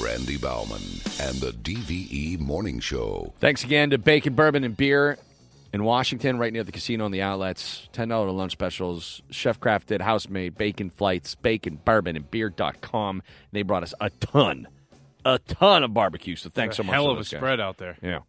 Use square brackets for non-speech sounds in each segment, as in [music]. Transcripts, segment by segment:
Randy Baumann and the DVE Morning Show. Thanks again to Bacon, Bourbon, and Beer in Washington, right near the casino and the outlets. $10 lunch specials, chef crafted, house made, bacon flights, bacon, bourbon, and beer.com. They brought us a ton, a ton of barbecue. So thanks so much. Hell of a those guys. spread out there. Yeah.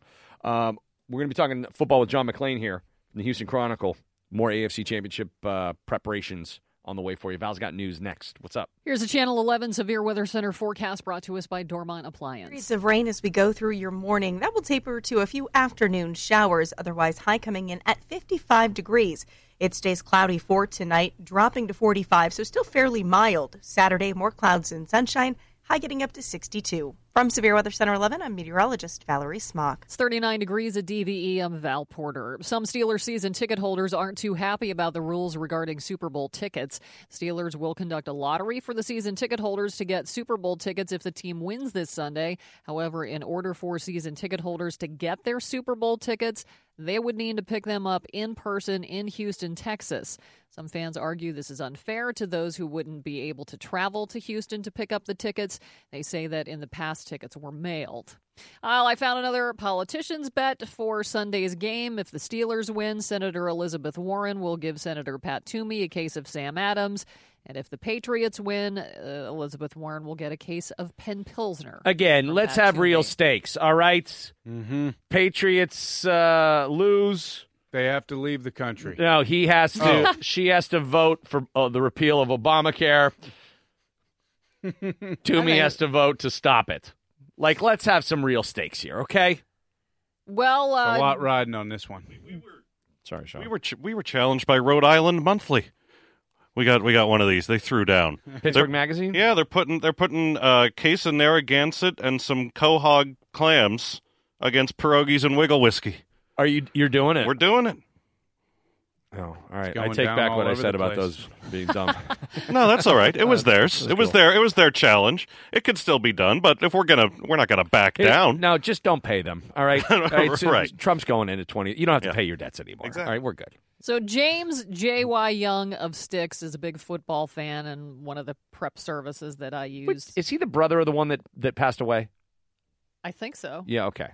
Um, we're going to be talking football with John McClain here from the Houston Chronicle. More AFC Championship uh, preparations on the way for you. Val's got news next. What's up? Here's a Channel 11 Severe Weather Center forecast brought to us by Dormont Appliance. Degrees of rain as we go through your morning. That will taper to a few afternoon showers, otherwise high coming in at 55 degrees. It stays cloudy for tonight, dropping to 45, so still fairly mild. Saturday, more clouds and sunshine, high getting up to 62. From Severe Weather Center 11, I'm meteorologist Valerie Smock. It's 39 degrees at DVE. I'm Val Porter. Some Steelers season ticket holders aren't too happy about the rules regarding Super Bowl tickets. Steelers will conduct a lottery for the season ticket holders to get Super Bowl tickets if the team wins this Sunday. However, in order for season ticket holders to get their Super Bowl tickets, they would need to pick them up in person in Houston, Texas. Some fans argue this is unfair to those who wouldn't be able to travel to Houston to pick up the tickets. They say that in the past, tickets were mailed. Well, I found another politician's bet for Sunday's game. If the Steelers win, Senator Elizabeth Warren will give Senator Pat Toomey a case of Sam Adams. And if the Patriots win, uh, Elizabeth Warren will get a case of Penn Pilsner. Again, let's Pat have real Toomey. stakes, all right? Mm-hmm. Patriots uh, lose. They have to leave the country. No, he has to. Oh. She has to vote for uh, the repeal of Obamacare. Toomey has to vote to stop it. Like, let's have some real stakes here, okay? Well, uh, a lot riding on this one. Sorry, Sean. We were ch- we were challenged by Rhode Island Monthly. We got we got one of these. They threw down. [laughs] Pittsburgh They're- Magazine. Yeah, they're putting they're putting uh, case of Narragansett and some quahog clams against pierogies and Wigle whiskey. Are you? You're doing it. We're doing it. Oh, all right. I take back what I said about those being dumb. [laughs] No, that's all right. It was [laughs] theirs. that's It was cool. their it was their challenge. It could still be done, but if we're gonna we're not gonna back Hey, down. No, just don't pay them. All right. [laughs] All right. so Right. Trump's going into twenty. You don't have to Yeah. pay your debts anymore. Exactly. All right. We're good. So James J.Y. Young of Styx is a big football fan and one of the prep services that I Wait, use. is he the brother of the one that that passed away? I think so. Yeah. Okay.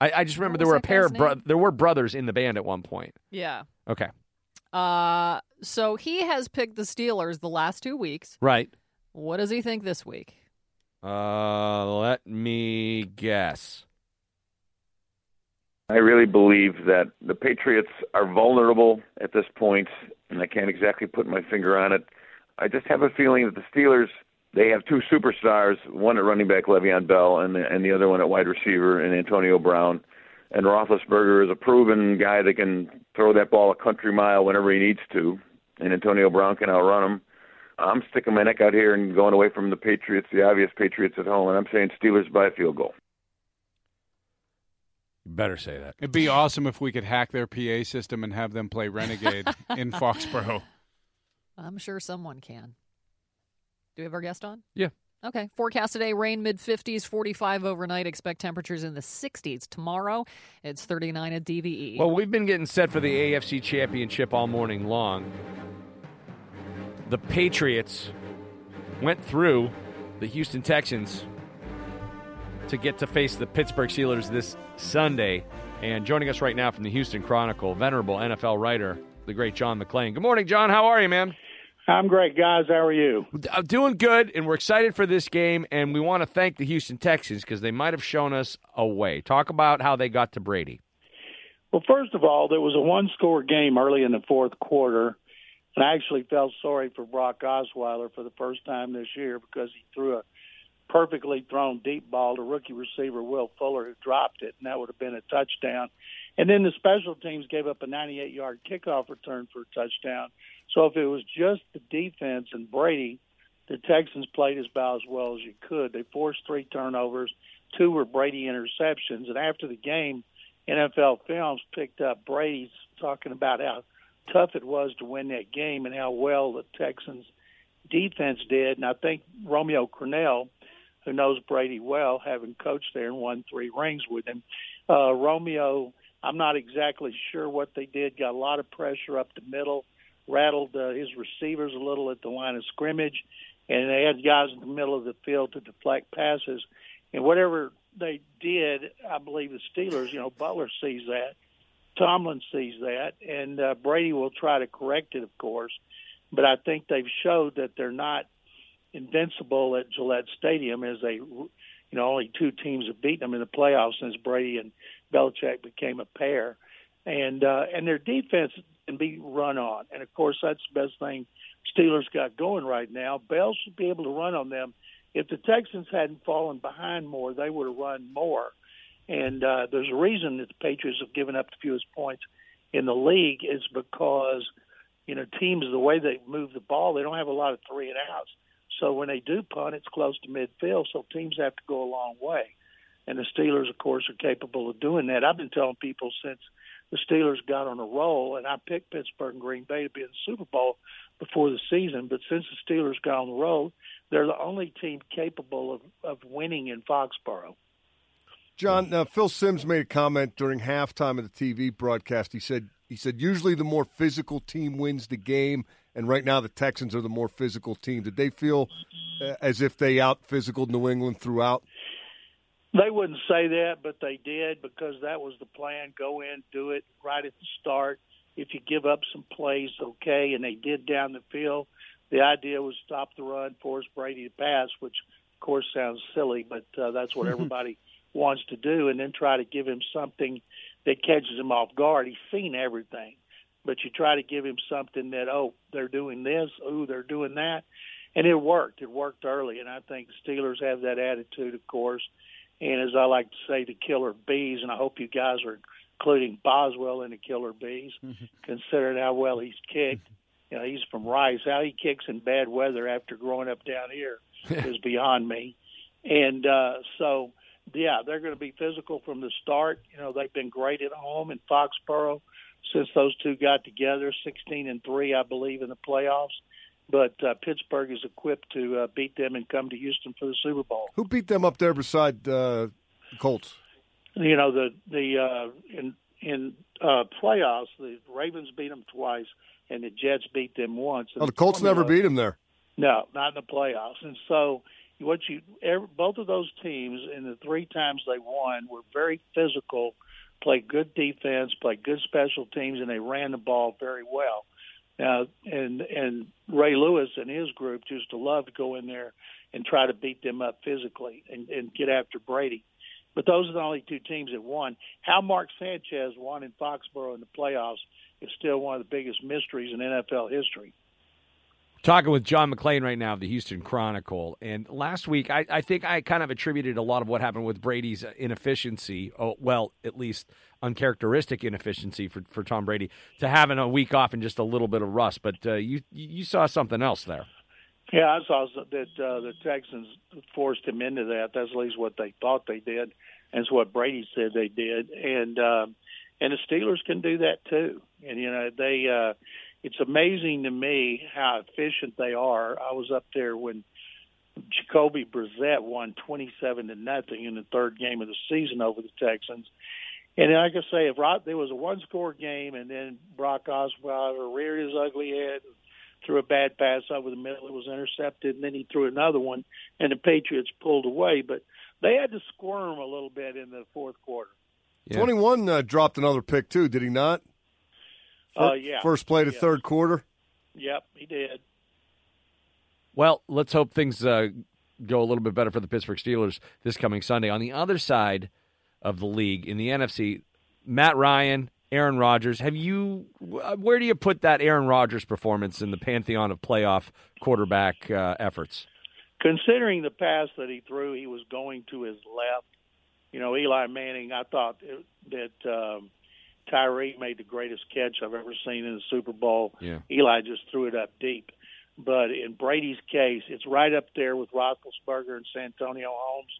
I, I just remember What there was were a that pair guy's of bro- name? there were brothers in the band at one point. Yeah. Okay. Uh, so he has picked the Steelers the last two weeks. Right. What does he think this week? Uh, let me guess. I really believe that the Patriots are vulnerable at this point, and I can't exactly put my finger on it. I just have a feeling that the Steelers they have two superstars, one at running back Le'Veon Bell, and the, and the other one at wide receiver, and Antonio Brown. And Roethlisberger is a proven guy that can throw that ball a country mile whenever he needs to, and Antonio Brown can outrun him. I'm sticking my neck out here and going away from the Patriots, the obvious Patriots at home, and I'm saying Steelers by a field goal. You better say that. It'd be awesome if we could hack their PA system and have them play Renegade [laughs] in Foxborough. I'm sure someone can. Do we have our guest on? Yeah. Okay. Forecast today rain mid 50s, 45 overnight. Expect temperatures in the 60s. Tomorrow, it's 39 at. DVE. Well, we've been getting set for the AFC Championship all morning long. The Patriots went through the Houston Texans to get to face the Pittsburgh Steelers this Sunday. And joining us right now from the Houston Chronicle, venerable NFL writer, the great John McClain. Good morning, John. How are you, man? I'm great, guys. How are you? I'm uh, doing good, and we're excited for this game. And we want to thank the Houston Texans because they might have shown us a way. Talk about how they got to Brady. Well, first of all, there was a one score game early in the fourth quarter, and I actually felt sorry for Brock Osweiler for the first time this year because he threw a perfectly thrown deep ball to rookie receiver Will Fuller, who dropped it, and that would have been a touchdown. And then the special teams gave up a 98 yard kickoff return for a touchdown. So if it was just the defense and Brady, the Texans played as about as well as you could. They forced three turnovers, two were Brady interceptions, and after the game, NFL Films picked up Brady's talking about how tough it was to win that game and how well the Texans defense did. And I think Romeo Crennel, who knows Brady well, having coached there and won three rings with him, uh, Romeo, I'm not exactly sure what they did. Got a lot of pressure up the middle, rattled uh, his receivers a little at the line of scrimmage, and they had guys in the middle of the field to deflect passes. And whatever they did, I believe the Steelers, you know, Butler sees that, Tomlin sees that, and uh, Brady will try to correct it, of course. But I think they've showed that they're not invincible at Gillette Stadium, as they, you know, only two teams have beaten them in the playoffs since Brady and Belichick became a pair, and uh, and their defense can be run on, and of course that's the best thing Steelers got going right now. Bell should be able to run on them. If the Texans hadn't fallen behind more, they would have run more. And uh, there's a reason that the Patriots have given up the fewest points in the league is because you know teams the way they move the ball, they don't have a lot of three and outs. So when they do punt, it's close to midfield. So teams have to go a long way, and the Steelers, of course, are capable of doing that. I've been telling people since the Steelers got on a roll, and I picked Pittsburgh and Green Bay to be in the Super Bowl before the season. But since the Steelers got on the roll, they're the only team capable of, of winning in Foxborough. John, uh, Phil Simms made a comment during halftime of the TV broadcast. He said he said usually the more physical team wins the game, and right now the Texans are the more physical team. Did they feel uh, as if they out physical New England throughout? They wouldn't say that, but they did because that was the plan. Go in, do it right at the start. If you give up some plays, okay, and they did down the field. The idea was stop the run, force Brady to pass, which of course sounds silly, but uh, that's what everybody wants to do, and then try to give him something that catches him off guard. He's seen everything, but you try to give him something that oh they're doing this, oh they're doing that, and it worked. It worked early, and I think the Steelers have that attitude, of course. And as I like to say, the killer bees, and I hope you guys are including Boswell in the killer bees, considering how well he's kicked. You know, he's from Rice. How he kicks in bad weather after growing up down here [laughs] is beyond me. And uh, so, yeah, they're going to be physical from the start. You know, they've been great at home in Foxborough since those two got together, 16 and three, I believe, in the playoffs. But uh, Pittsburgh is equipped to uh, beat them and come to Houston for the Super Bowl. Who beat them up there beside uh, Colts? You know, the the uh, in in uh, playoffs, the Ravens beat them twice, and the Jets beat them once. Oh, the Colts never beat them there. No, not in the playoffs. And so, what you every, both of those teams in the three times they won were very physical, played good defense, played good special teams, and they ran the ball very well. Now, and and Ray Lewis and his group used to love to go in there and try to beat them up physically and, and get after Brady. But those are the only two teams that won. How Mark Sanchez won in Foxborough in the playoffs is still one of the biggest mysteries in NFL history. Talking with John McClain right now of the Houston Chronicle. And last week, I, I think I kind of attributed a lot of what happened with Brady's inefficiency, oh, well, at least uncharacteristic inefficiency for, for Tom Brady, to having a week off and just a little bit of rust. But uh, you you saw something else there. Yeah, I saw that uh, the Texans forced him into that. That's at least what they thought they did, it's what Brady said they did. And uh, and the Steelers can do that too. And you know they, uh, it's amazing to me how efficient they are. I was up there when Jacoby Brissett won twenty-seven to nothing in the third game of the season over the Texans. And I say, if Rock, there was a one-score game, and then Brock Osweiler reared his ugly head threw a bad pass over the middle. It was intercepted, and then he threw another one, and the Patriots pulled away. But they had to squirm a little bit in the fourth quarter. Yeah. Twenty-one uh, dropped another pick too, did he not? Uh, yeah. First play to yeah. third quarter. Yep, he did. Well, let's hope things uh, go a little bit better for the Pittsburgh Steelers this coming Sunday. On the other side of the league, in the NFC, Matt Ryan, Aaron Rodgers. Have you? Where do you put that Aaron Rodgers performance in the pantheon of playoff quarterback uh, efforts? Considering the pass that he threw, he was going to his left. You know, Eli Manning. I thought that um, Tyree made the greatest catch I've ever seen in the Super Bowl. Yeah. Eli just threw it up deep. But in Brady's case, it's right up there with Roethlisberger and Santonio Holmes,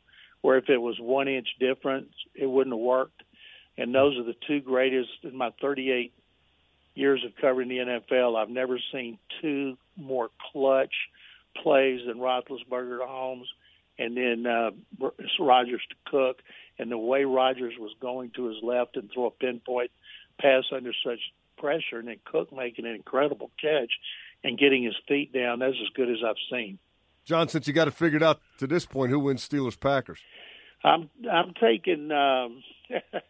where if it was one inch difference, it wouldn't have worked. And those are the two greatest in my 38 years of covering the NFL. I've never seen two more clutch plays than Roethlisberger to Holmes, and then uh, Rodgers to Cook. And the way Rodgers was going to his left and throw a pinpoint pass under such pressure, and then Cook making an incredible catch and getting his feet down. That's as good as I've seen. John, since you got to figure it figured out to this point, who wins Steelers Packers? I'm I'm taking. Um, [laughs]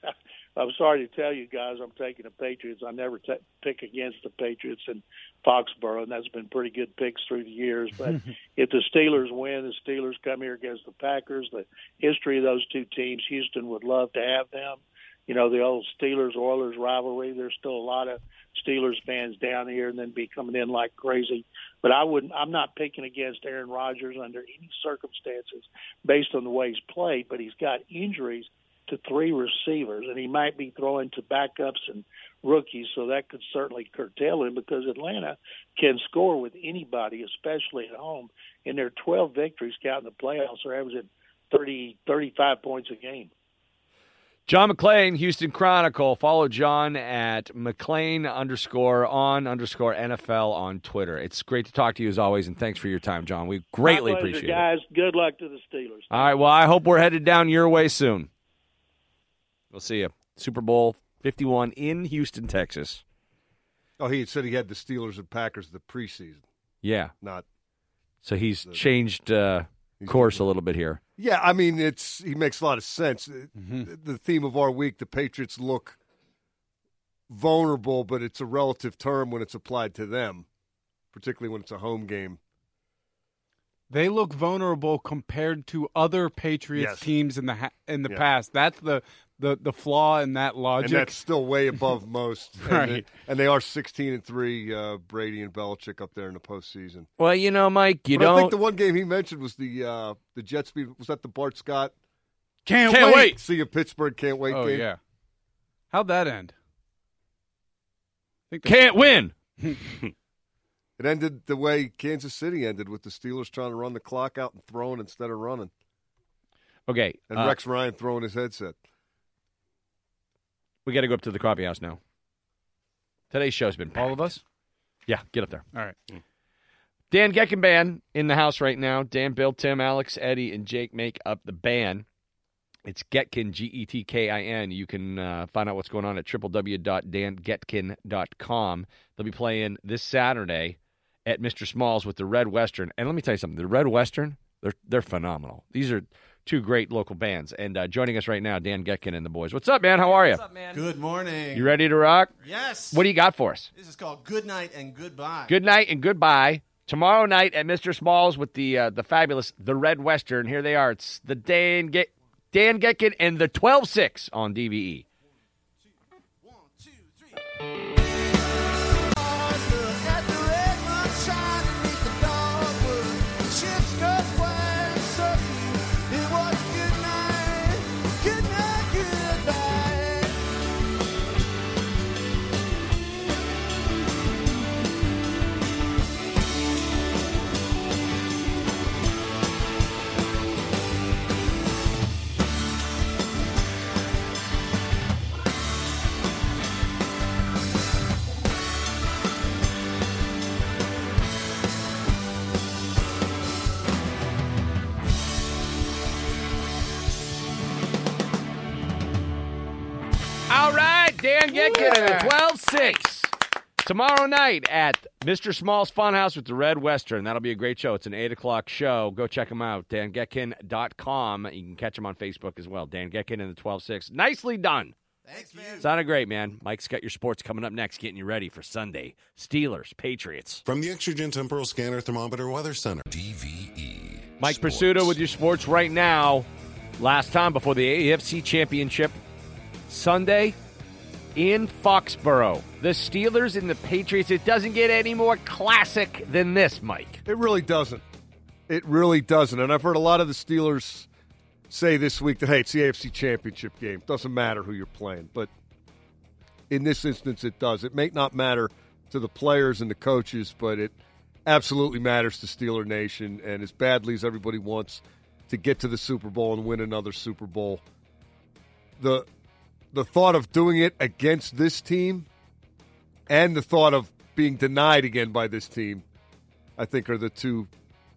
sorry to tell you guys, I'm taking the Patriots. I never t- pick against the Patriots in Foxborough, and that's been pretty good picks through the years. But [laughs] if the Steelers win, the Steelers come here against the Packers. The history of those two teams, Houston would love to have them. You know, the old Steelers Oilers rivalry. There's still a lot of Steelers fans down here, and then be coming in like crazy. But I wouldn't. I'm not picking against Aaron Rodgers under any circumstances, based on the way he's played. But he's got injuries to three receivers, and he might be throwing to backups and rookies, so that could certainly curtail him because Atlanta can score with anybody, especially at home. In their 12 victories, counting the playoffs, are averaging 30, 35 points a game. John McClain, Houston Chronicle. Follow John at McClain underscore on underscore NFL on Twitter. It's great to talk to you as always, and thanks for your time, John. We greatly pleasure, appreciate guys. it. Guys, good luck to the Steelers. All right. Well, I hope we're headed down your way soon. We'll see you. Super Bowl 51 in Houston, Texas. Oh, he said he had the Steelers and Packers the preseason, Yeah. not. So he's changed uh, course a little bit here. Yeah, I mean, it's he makes a lot of sense. The theme of our week: the Patriots look vulnerable, but it's a relative term when it's applied to them, particularly when it's a home game. They look vulnerable compared to other Patriots Yes. teams in the ha- in the Yeah. past. That's the, the the flaw in that logic. And that's still way above [laughs] most. And Right. they- And they are sixteen and three. Uh, Brady and Belichick up there in the postseason. Well, you know, Mike, you But I don't. think the one game he mentioned was the uh, the Jets. beat- Was that the Bart Scott? can't, Can't wait. wait. See you, Pittsburgh. Can't wait. Oh game. yeah, how'd that end? I think Can't win. [laughs] It ended the way Kansas City ended, with the Steelers trying to run the clock out and throwing instead of running, Okay. and uh, Rex Ryan throwing his headset. We got to go up to the coffee house now. Today's show's been packed. all of us. Yeah, get up there. All right. Dan Getkin Band in the house right now. Dan, Bill, Tim, Alex, Eddie, and Jake make up the band. It's Getkin, G E T K I N. You can uh, find out what's going on at www.dangetkin.com. They'll be playing this Saturday at Mr. Smalls with the Red Western. And let me tell you something the Red Western, they're, they're phenomenal. These are two great local bands. And uh, joining us right now, Dan Getkin and the boys. What's up, man? How are you? What's up, man? Good morning. You ready to rock? Yes. What do you got for us? This is called Good Night and Goodbye. Good night and goodbye. Tomorrow night at Mr. Smalls with the uh, the fabulous the Red Western. Here they are. It's the Dan Get Dan Getkin and the 12-6 on E. DVE. Right, Dan Getkin and the 12-6. Tomorrow night at Mr. Small's Funhouse with the Red Western. That'll be a great show. It's an 8 o'clock show. Go check them out. DanGetkin.com. You can catch them on Facebook as well. Dan Getkin and the 12-6. Nicely done. Thanks, man. Sounded great, man. Mike's got your sports coming up next, getting you ready for Sunday. Steelers, Patriots. From the Exergen Temporal Scanner Thermometer Weather Center. DVE. Mike Sports. Prisuta with your sports right now. Last time before the AFC Championship, Sunday in Foxborough. The Steelers and the Patriots. It doesn't get any more classic than this, Mike. It really doesn't. It really doesn't. And I've heard a lot of the Steelers say this week that hey, it's the AFC Championship game. Doesn't matter who you're playing, but in this instance, it does. It may not matter to the players and the coaches, but it absolutely matters to Steeler Nation, and as badly as everybody wants to get to the Super Bowl and win another Super Bowl, the the thought of doing it against this team and the thought of being denied again by this team, I think, are the two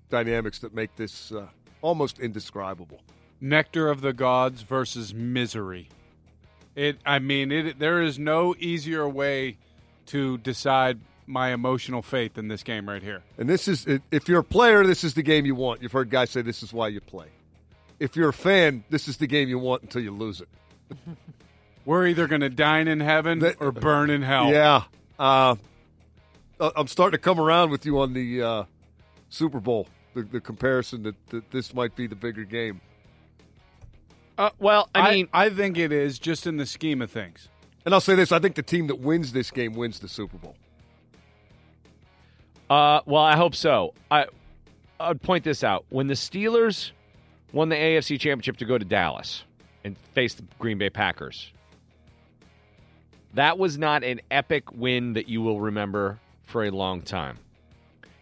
dynamics that make this uh, almost indescribable. Nectar of the gods versus misery. It. I mean, it. There is no easier way to decide my emotional fate in this game right here. And this is, if you're a player, this is the game you want. You've heard guys say this is why you play. If you're a fan, this is the game you want until you lose it. [laughs] We're either going to dine in heaven or burn in hell. Yeah. Uh, I'm starting to come around with you on the uh, Super Bowl, the, the comparison that, that this might be the bigger game. Uh, well, I mean, I think it is just in the scheme of things. And I'll say this: I think the team that wins this game wins the Super Bowl. Uh, well, I hope so. I I'd point this out when the Steelers won the AFC Championship to go to Dallas and face the Green Bay Packers. That was not an epic win that you will remember for a long time.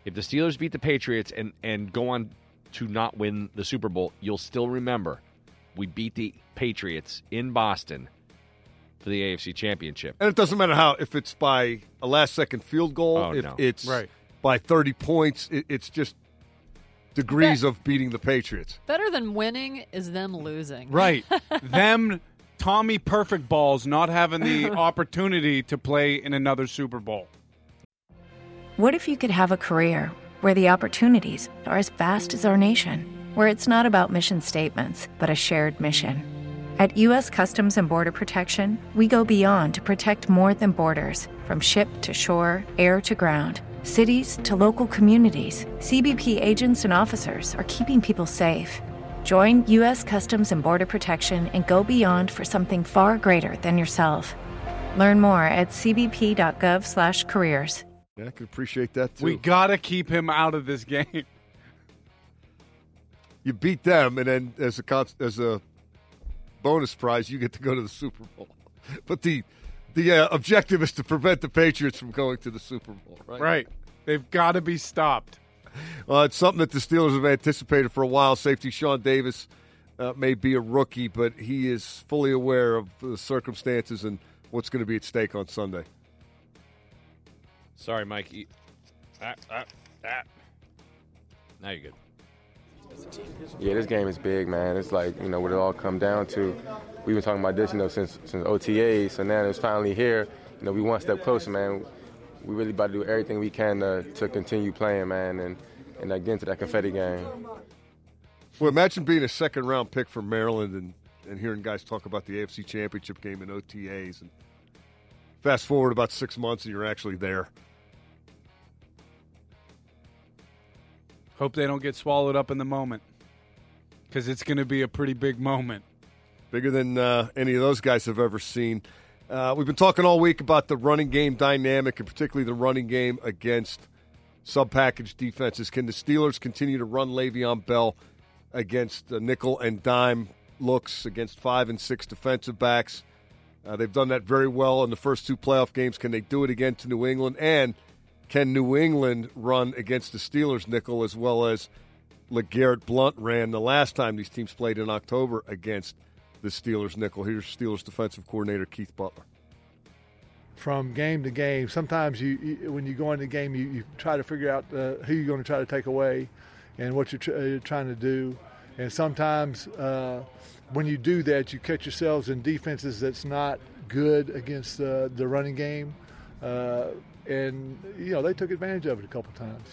If the Steelers beat the Patriots and, and go on to not win the Super Bowl, you'll still remember we beat the Patriots in Boston for the AFC Championship. And it doesn't matter how if it's by a last second field goal, Oh, if no. it's Right. by 30 points, it, it's just degrees of beating the Patriots. Better than winning is them losing. Right. [laughs] Them Tommy Perfect balls not having the [laughs] opportunity to play in another Super Bowl. What if you could have a career where the opportunities are as vast as our nation, where it's not about mission statements, but a shared mission? At U.S. Customs and Border Protection, we go beyond to protect more than borders from ship to shore, air to ground. Cities to local communities, CBP agents and officers are keeping people safe. Join U.S. Customs and Border Protection and go beyond for something far greater than yourself. Learn more at cbp.gov/careers. Yeah, I can appreciate that too. We got to keep him out of this game. you beat them, and then as a as a bonus prize, you get to go to the Super Bowl. [laughs] But the the uh, objective is to prevent the Patriots from going to the Super Bowl, right? Right. They've got to be stopped. [laughs] Uh, it's something that the Steelers have anticipated for a while. Safety Sean Davis uh, may be a rookie, but he is fully aware of the circumstances and what's going to be at stake on Sunday. Sorry, Mike. Ah, ah, ah. Now you're good. Yeah, this game is big, man. It's like you know what it all come down to. We've been talking about this, you know, since since OTA. So now it's finally here. You know, we one step closer, man. We really about to do everything we can to, to continue playing, man, and and uh, get into that confetti game. Well, imagine being a second round pick for Maryland and, and hearing guys talk about the AFC Championship game in OTAs. And fast forward about six months and you're actually there. Hope they don't get swallowed up in the moment because it's going to be a pretty big moment. Bigger than uh, any of those guys have ever seen. Uh, we've been talking all week about the running game dynamic and particularly the running game against sub package defenses. Can the Steelers continue to run Le'Veon Bell against uh, nickel and dime looks against five and six defensive backs? Uh, they've done that very well in the first two playoff games. Can they do it again to New England? And can New England run against the Steelers nickel as well as LeGarrette Blunt ran the last time these teams played in October against the Steelers nickel? Here's Steelers defensive coordinator Keith Butler. from game to game. Sometimes you, you when you go into the game, you, you try to figure out uh, who you're going to try to take away and what you're, tr- uh, you're trying to do. And sometimes uh, when you do that, you catch yourselves in defenses that's not good against uh, the running game. Uh, and you know they took advantage of it a couple times.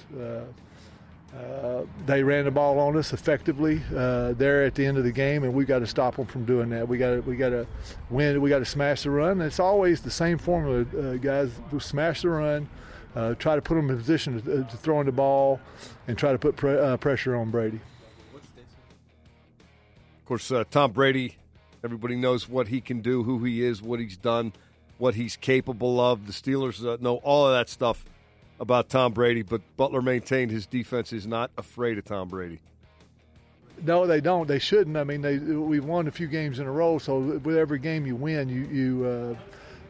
Uh, uh, they ran the ball on us effectively uh, there at the end of the game, and we got to stop them from doing that. We got to we got to win. We got to smash the run. And it's always the same formula, uh, guys. We smash the run, uh, try to put them in position to, to throw in the ball, and try to put pre- uh, pressure on Brady. Of course, uh, Tom Brady, everybody knows what he can do, who he is, what he's done, what he's capable of. The Steelers uh, know all of that stuff about Tom Brady, but Butler maintained his defense is not afraid of Tom Brady. No, they don't. They shouldn't. I mean, they we've won a few games in a row, so with every game you win, you you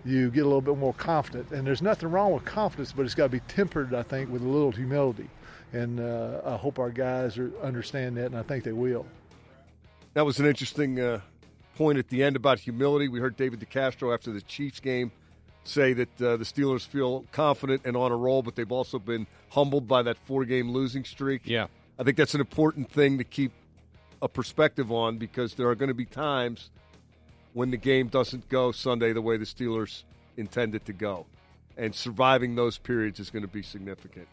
you get a little bit more confident. And there's nothing wrong with confidence, but it's got to be tempered, I think, with a little humility. And uh, I hope our guys are, understand that, and I think they will. That was an interesting uh, point at the end about humility. We heard David DeCastro after the Chiefs game say that uh, the Steelers feel confident and on a roll, but they've also been humbled by that four-game losing streak. Yeah, I think that's an important thing to keep a perspective on because there are going to be times when the game doesn't go Sunday the way the Steelers intend it to go, and surviving those periods is going to be significant.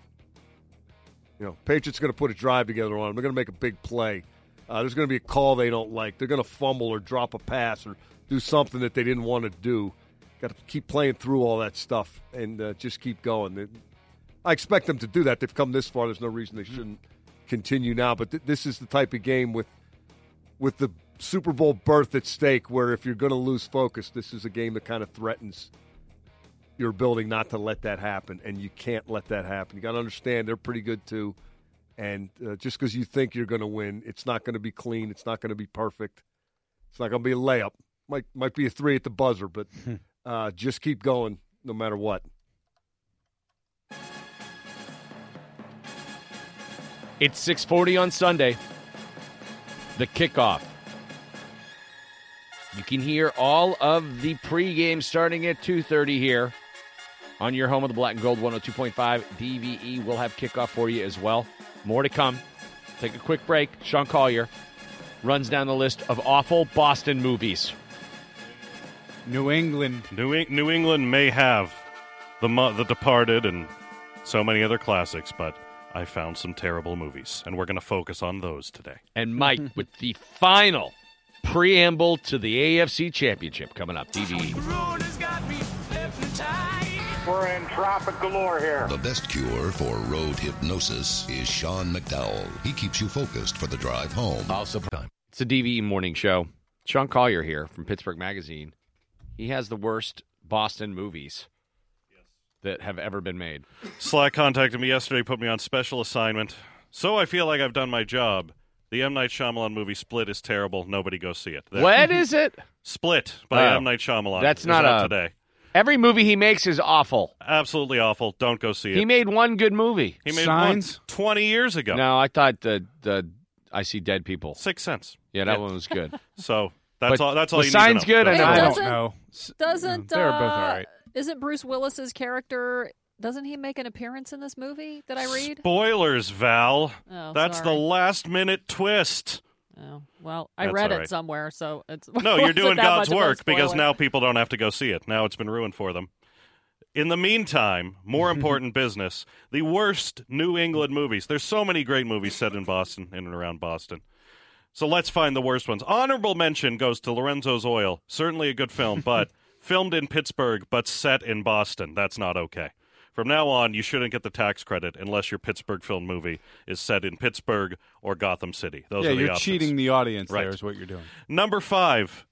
You know, Patriots going to put a drive together on them. They're going to make a big play. Uh, there's going to be a call they don't like. They're going to fumble or drop a pass or do something that they didn't want to do. Got to keep playing through all that stuff and uh, just keep going. I expect them to do that. They've come this far. There's no reason they shouldn't continue now. But th- this is the type of game with with the Super Bowl berth at stake, where if you're going to lose focus, this is a game that kind of threatens your ability not to let that happen, and you can't let that happen. You got to understand they're pretty good too, and uh, just because you think you're going to win, it's not going to be clean. It's not going to be perfect. It's not going to be a layup. Might might be a three at the buzzer, but [laughs] uh, just keep going no matter what. It's 6:40 on Sunday. The kickoff. You can hear all of the pregame starting at 2:30 here on your home of the Black and Gold 102.5 DVE. We'll have kickoff for you as well. More to come. Take a quick break. Sean Collier runs down the list of awful Boston movies. New England. New, Eng- New England may have the Mo- the Departed and so many other classics, but I found some terrible movies, and we're going to focus on those today. And Mike [laughs] with the final preamble to the AFC Championship coming up. DVE. We're in traffic galore here. The best cure for road hypnosis is Sean McDowell. He keeps you focused for the drive home. Also, it's a DVE morning show. Sean Collier here from Pittsburgh Magazine. He has the worst Boston movies that have ever been made. Slack contacted me yesterday, put me on special assignment. So I feel like I've done my job. The M Night Shyamalan movie Split is terrible. Nobody go see it. There. What is it? [laughs] Split by Oh. M Night Shyamalan. That's not out a- today. Every movie he makes is awful. Absolutely awful. Don't go see it. He made one good movie. He made Signs? one 20 years ago. No, I thought the the I see dead people. Sixth Sense. Yeah, that Yeah. one was good. [laughs] So that's But all. That's all the you sign's need to know. good, I Wait, know. I don't know. Doesn't They're both uh, all right. Isn't Bruce Willis's character? Doesn't he make an appearance in this movie? Did I read? Spoilers, Val. Oh, That's sorry. the last minute twist. Oh, well, I That's read all it somewhere, so it's [laughs] No, you're doing that God's much of a work because now people don't have to go see it. Now it's been ruined for them. In the meantime, more [laughs] important business the worst New England movies. There's so many great movies set in Boston, in and around Boston. So let's find the worst ones. Honorable mention goes to Lorenzo's Oil. Certainly a good film, but [laughs] filmed in Pittsburgh, but set in Boston. That's not okay. From now on, you shouldn't get the tax credit unless your Pittsburgh film movie is set in Pittsburgh or Gotham City. Those yeah, are the you're options. cheating the audience. Right. There is what you're doing. Number five,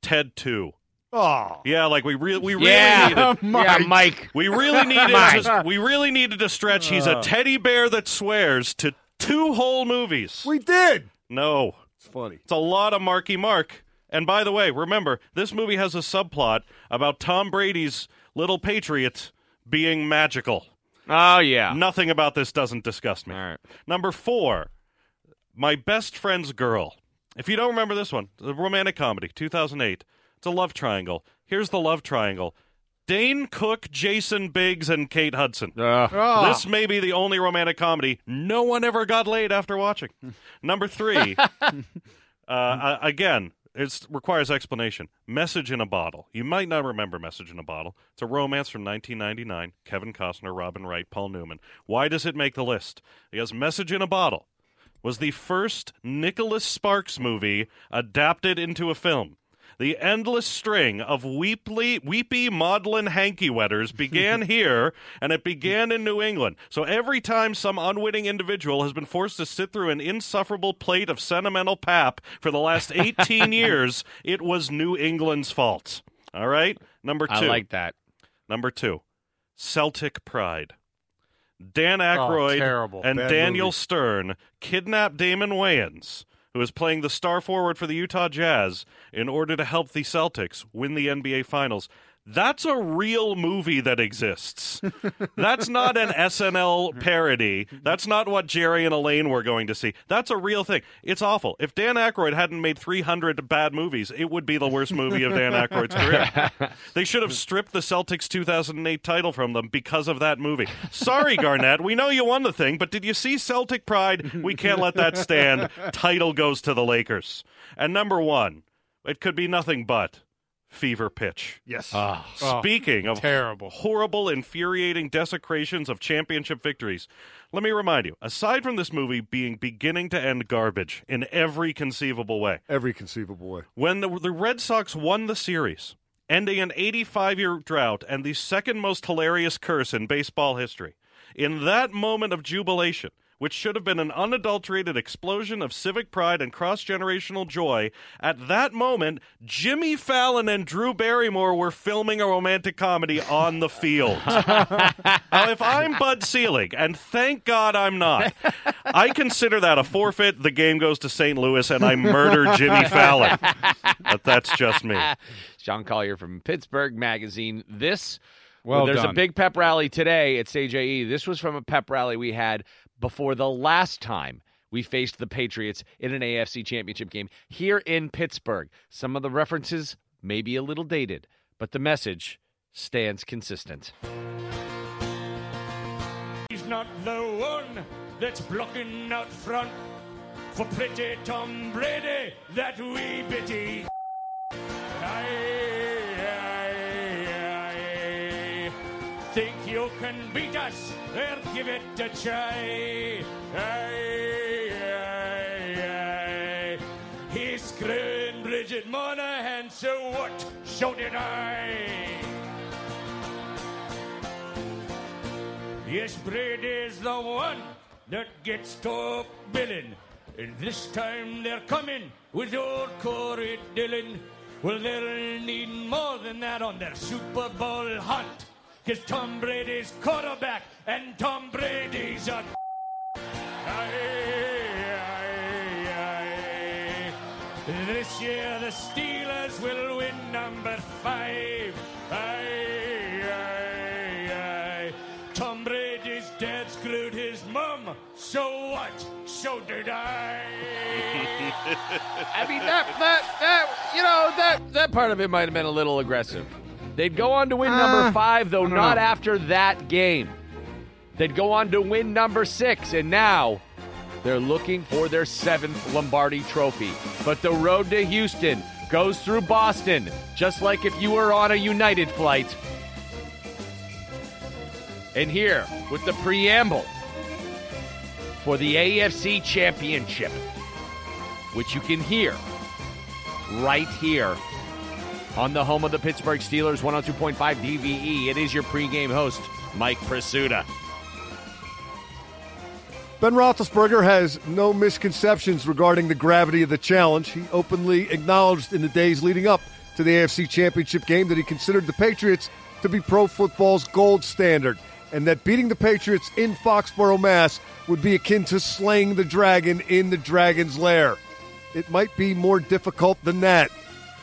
Ted Two. Oh, Yeah, like we really, we really Yeah, needed. [laughs] yeah, Mike. We really needed. [laughs] Mike. to, we really needed to stretch. He's a teddy bear that swears to two whole movies. we did. No, It's funny. it's a lot of Marky Mark. And by the way, remember this movie has a subplot about Tom Brady's little Patriots being magical. Oh yeah. Nothing about this doesn't disgust me. All right. Number four, My Best Friend's Girl. If you don't remember this one, the romantic comedy, 2008. It's a love triangle. Here's the love triangle Dane Cook, Jason Biggs, and Kate Hudson. Uh, This may be the only romantic comedy no one ever got laid after watching. [laughs] Number three, [laughs] uh, uh, again, it requires explanation. Message in a Bottle. You might not remember Message in a Bottle. It's a romance from 1999. Kevin Costner, Robin Wright, Paul Newman. Why does it make the list? Because Message in a Bottle was the first Nicholas Sparks movie adapted into a film. The endless string of weeply, weepy maudlin hanky wetters began [laughs] here, and it began in New England. So every time some unwitting individual has been forced to sit through an insufferable plate of sentimental pap for the last [laughs] 18 years, it was New England's fault. All right? Number two. I like that. Number two, Celtic Pride. Dan oh, Aykroyd terrible. and Bad Daniel movie. Stern kidnap Damon Wayans, who is playing the star forward for the Utah Jazz, in order to help the Celtics win the NBA Finals. That's a real movie that exists. That's not an SNL parody. That's not what Jerry and Elaine were going to see. That's a real thing. It's awful. If Dan Aykroyd hadn't made 300 bad movies, it would be the worst movie of Dan Aykroyd's career. [laughs] They should have stripped the Celtics 2008 title from them because of that movie. Sorry, Garnett. We know you won the thing, but did you see Celtic Pride? We can't let that stand. Title goes to the Lakers. And number one, it could be nothing but fever pitch. Yes. Ah. Speaking of terrible, horrible, infuriating desecrations of championship victories, let me remind you: aside from this movie being beginning to end garbage in every conceivable way, Every conceivable way. when the, the Red Sox won the series, ending an 85 year drought and the second most hilarious curse in baseball history, in that moment of jubilation, which should have been an unadulterated explosion of civic pride and cross generational joy, at that moment, Jimmy Fallon and Drew Barrymore were filming a romantic comedy on the field. [laughs] now, if I'm Bud Selig, and thank God I'm not, I consider that a forfeit. The game goes to St. Louis, and I murder Jimmy Fallon. But that's just me. Sean Collier from Pittsburgh Magazine. This, Well there's a big pep rally today at CJE. This was from a pep rally we had before the last time we faced the Patriots in an AFC championship game here in Pittsburgh. Some of the references may be a little dated, but the message stands consistent. He's not the one that's blocking out front for pretty Tom Brady, that wee bitty. Can beat us? Well, give it a try. Aye, aye, aye. He's screwing Bridget Moynahan, so what? So did I. Yes, Brady's the one that gets top billing. And this time they're coming with old Corey Dillon. Well, they'll need more than that on their Super Bowl hunt. Cause Tom Brady's quarterback, and Tom Brady's a. This year the Steelers will win number five. Tom Brady's dad screwed his mum. So what? So did I. [laughs] I mean that that that you know that that part of it might have been a little aggressive. They'd go on to win number Uh, five, though not know. after that game. They'd go on to win number six, and now they're looking for their seventh Lombardi Trophy. But the road to Houston goes through Boston, just like if you were on a United flight. And here, with the preamble for the AFC Championship, which you can hear right here on the home of the Pittsburgh Steelers, 102.5 DVE. It is your pregame host, Mike Prisuta. Ben Roethlisberger has no misconceptions regarding the gravity of the challenge. He openly acknowledged in the days leading up to the AFC Championship game that he considered the Patriots to be pro football's gold standard, and that beating the Patriots in Foxborough, Mass, would be akin to slaying the dragon in the dragon's lair. It might be more difficult than that.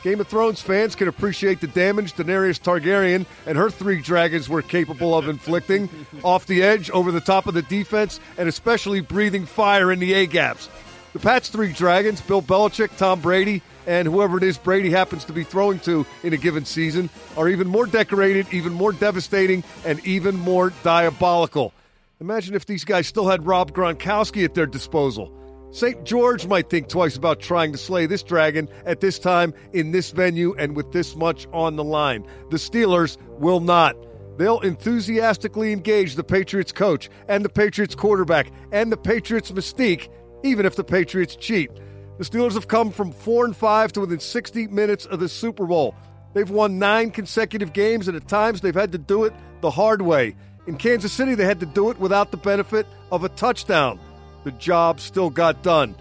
Game of Thrones fans can appreciate the damage Daenerys Targaryen and her three dragons were capable of inflicting [laughs] off the edge, over the top of the defense, and especially breathing fire in the A gaps. The Pats' three dragons, Bill Belichick, Tom Brady, and whoever it is Brady happens to be throwing to in a given season, are even more decorated, even more devastating, and even more diabolical. Imagine if these guys still had Rob Gronkowski at their disposal. St. George might think twice about trying to slay this dragon at this time, in this venue, and with this much on the line. The Steelers will not. They'll enthusiastically engage the Patriots coach and the Patriots quarterback and the Patriots mystique, even if the Patriots cheat. The Steelers have come from 4 and 5 to within 60 minutes of the Super Bowl. They've won 9 consecutive games and at times they've had to do it the hard way. In Kansas City they had to do it without the benefit of a touchdown. The job still got done.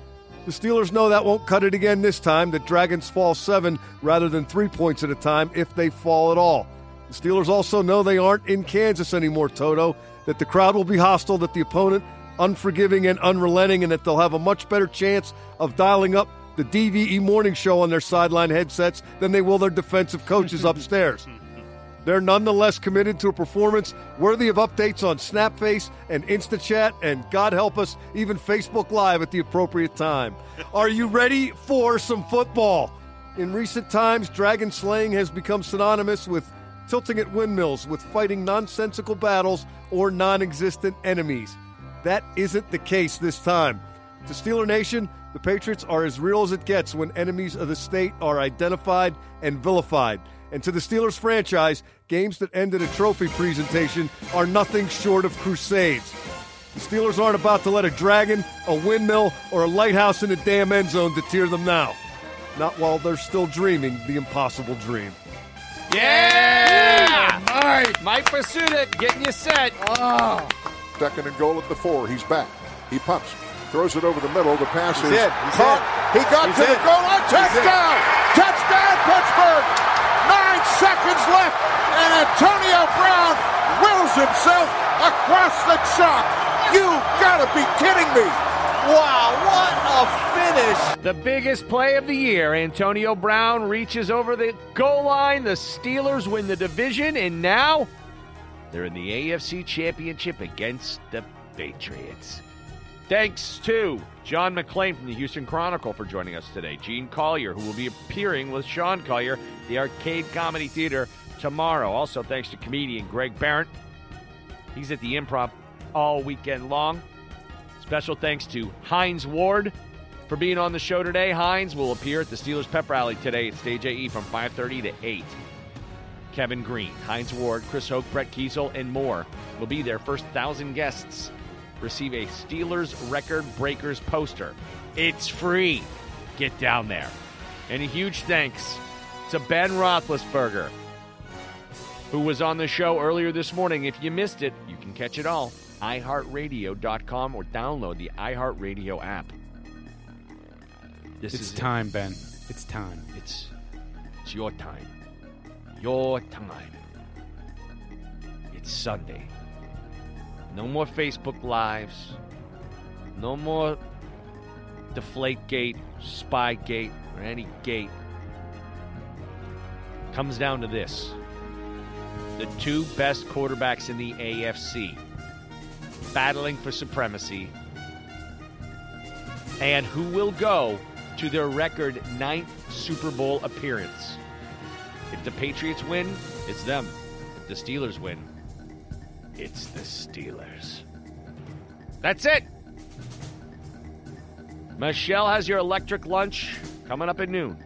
The Steelers know that won't cut it again this time. The Dragons fall seven rather than three points at a time if they fall at all. The Steelers also know they aren't in Kansas anymore, Toto, that the crowd will be hostile, that the opponent unforgiving and unrelenting, and that they'll have a much better chance of dialing up the DVE morning show on their sideline headsets than they will their defensive coaches [laughs] upstairs. They're nonetheless committed to a performance worthy of updates on Snapface and InstaChat and, God help us, even Facebook Live at the appropriate time. [laughs] Are you ready for some football? In recent times, dragon slaying has become synonymous with tilting at windmills, with fighting nonsensical battles or non existent enemies. That isn't the case this time. To Steeler Nation, the Patriots are as real as it gets when enemies of the state are identified and vilified. And to the Steelers franchise, games that end in a trophy presentation are nothing short of crusades. The Steelers aren't about to let a dragon, a windmill, or a lighthouse in the damn end zone deter them now. Not while they're still dreaming the impossible dream. Yeah! Mike! Mike Prisuta getting you set. Oh. Second and goal at the four. He's back. He pumps. Throws it over the middle. The pass He's is in. He's caught. in. He got He's to the goal line. Touchdown! Touchdown, Pittsburgh! Nine seconds left, and Antonio Brown wills himself across the chalk. You gotta be kidding me! Wow, what a finish! The biggest play of the year. Antonio Brown reaches over the goal line. The Steelers win the division, and now they're in the AFC Championship against the Patriots. Thanks to John McClain from the Houston Chronicle for joining us today. Gene Collier, who will be appearing with Sean Collier, at the Arcade Comedy Theater tomorrow. Also, thanks to comedian Greg Barrett. He's at the improv all weekend long. Special thanks to Hines Ward for being on the show today. Hines will appear at the Steelers Pep Rally today at Stage AE from 5:30 to 8. Kevin Greene, Hines Ward, Chris Hoke, Brett Keisel, and more will be there. First thousand guests receive a Steelers Record Breakers poster. It's free. Get down there. And a huge thanks to Ben Roethlisberger, who was on the show earlier this morning. If you missed it, you can catch it all. iHeartRadio.com or download the iHeartRadio app. This it's is it. time, Ben. It's time. It's it's your time. Your time. It's Sunday. No more Facebook Lives. No more Deflategate, Spygate, or any gate. Comes down to this. The two best quarterbacks in the AFC battling for supremacy. And who will go to their record ninth Super Bowl appearance? If the Patriots win, it's them. If the Steelers win, it's the Steelers. That's it. Michelle has your electric lunch coming up at noon.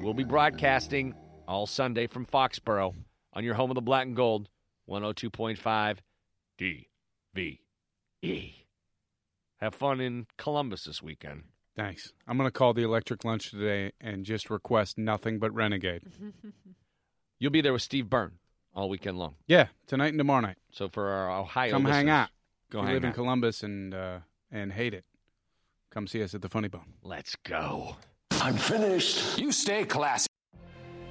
We'll be broadcasting all Sunday from Foxborough on your home of the black and gold, 102.5 DVE. Have fun in Columbus this weekend. Thanks. I'm going to call the electric lunch today and just request nothing but Renegade. [laughs] You'll be there with Steve Byrne all weekend long. Yeah, tonight and tomorrow night. So for our Ohio Come hang out. Go If you hang live in. Columbus and uh, and hate it. Come see us at the Funny Bone. Let's go. I'm finished. You stay classy.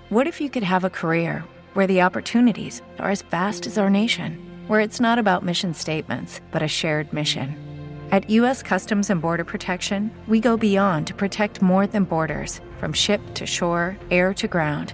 What if you could have a career where the opportunities are as vast as our nation, where it's not about mission statements, but a shared mission? At U.S. Customs and Border Protection, we go beyond to protect more than borders from ship to shore, air to ground,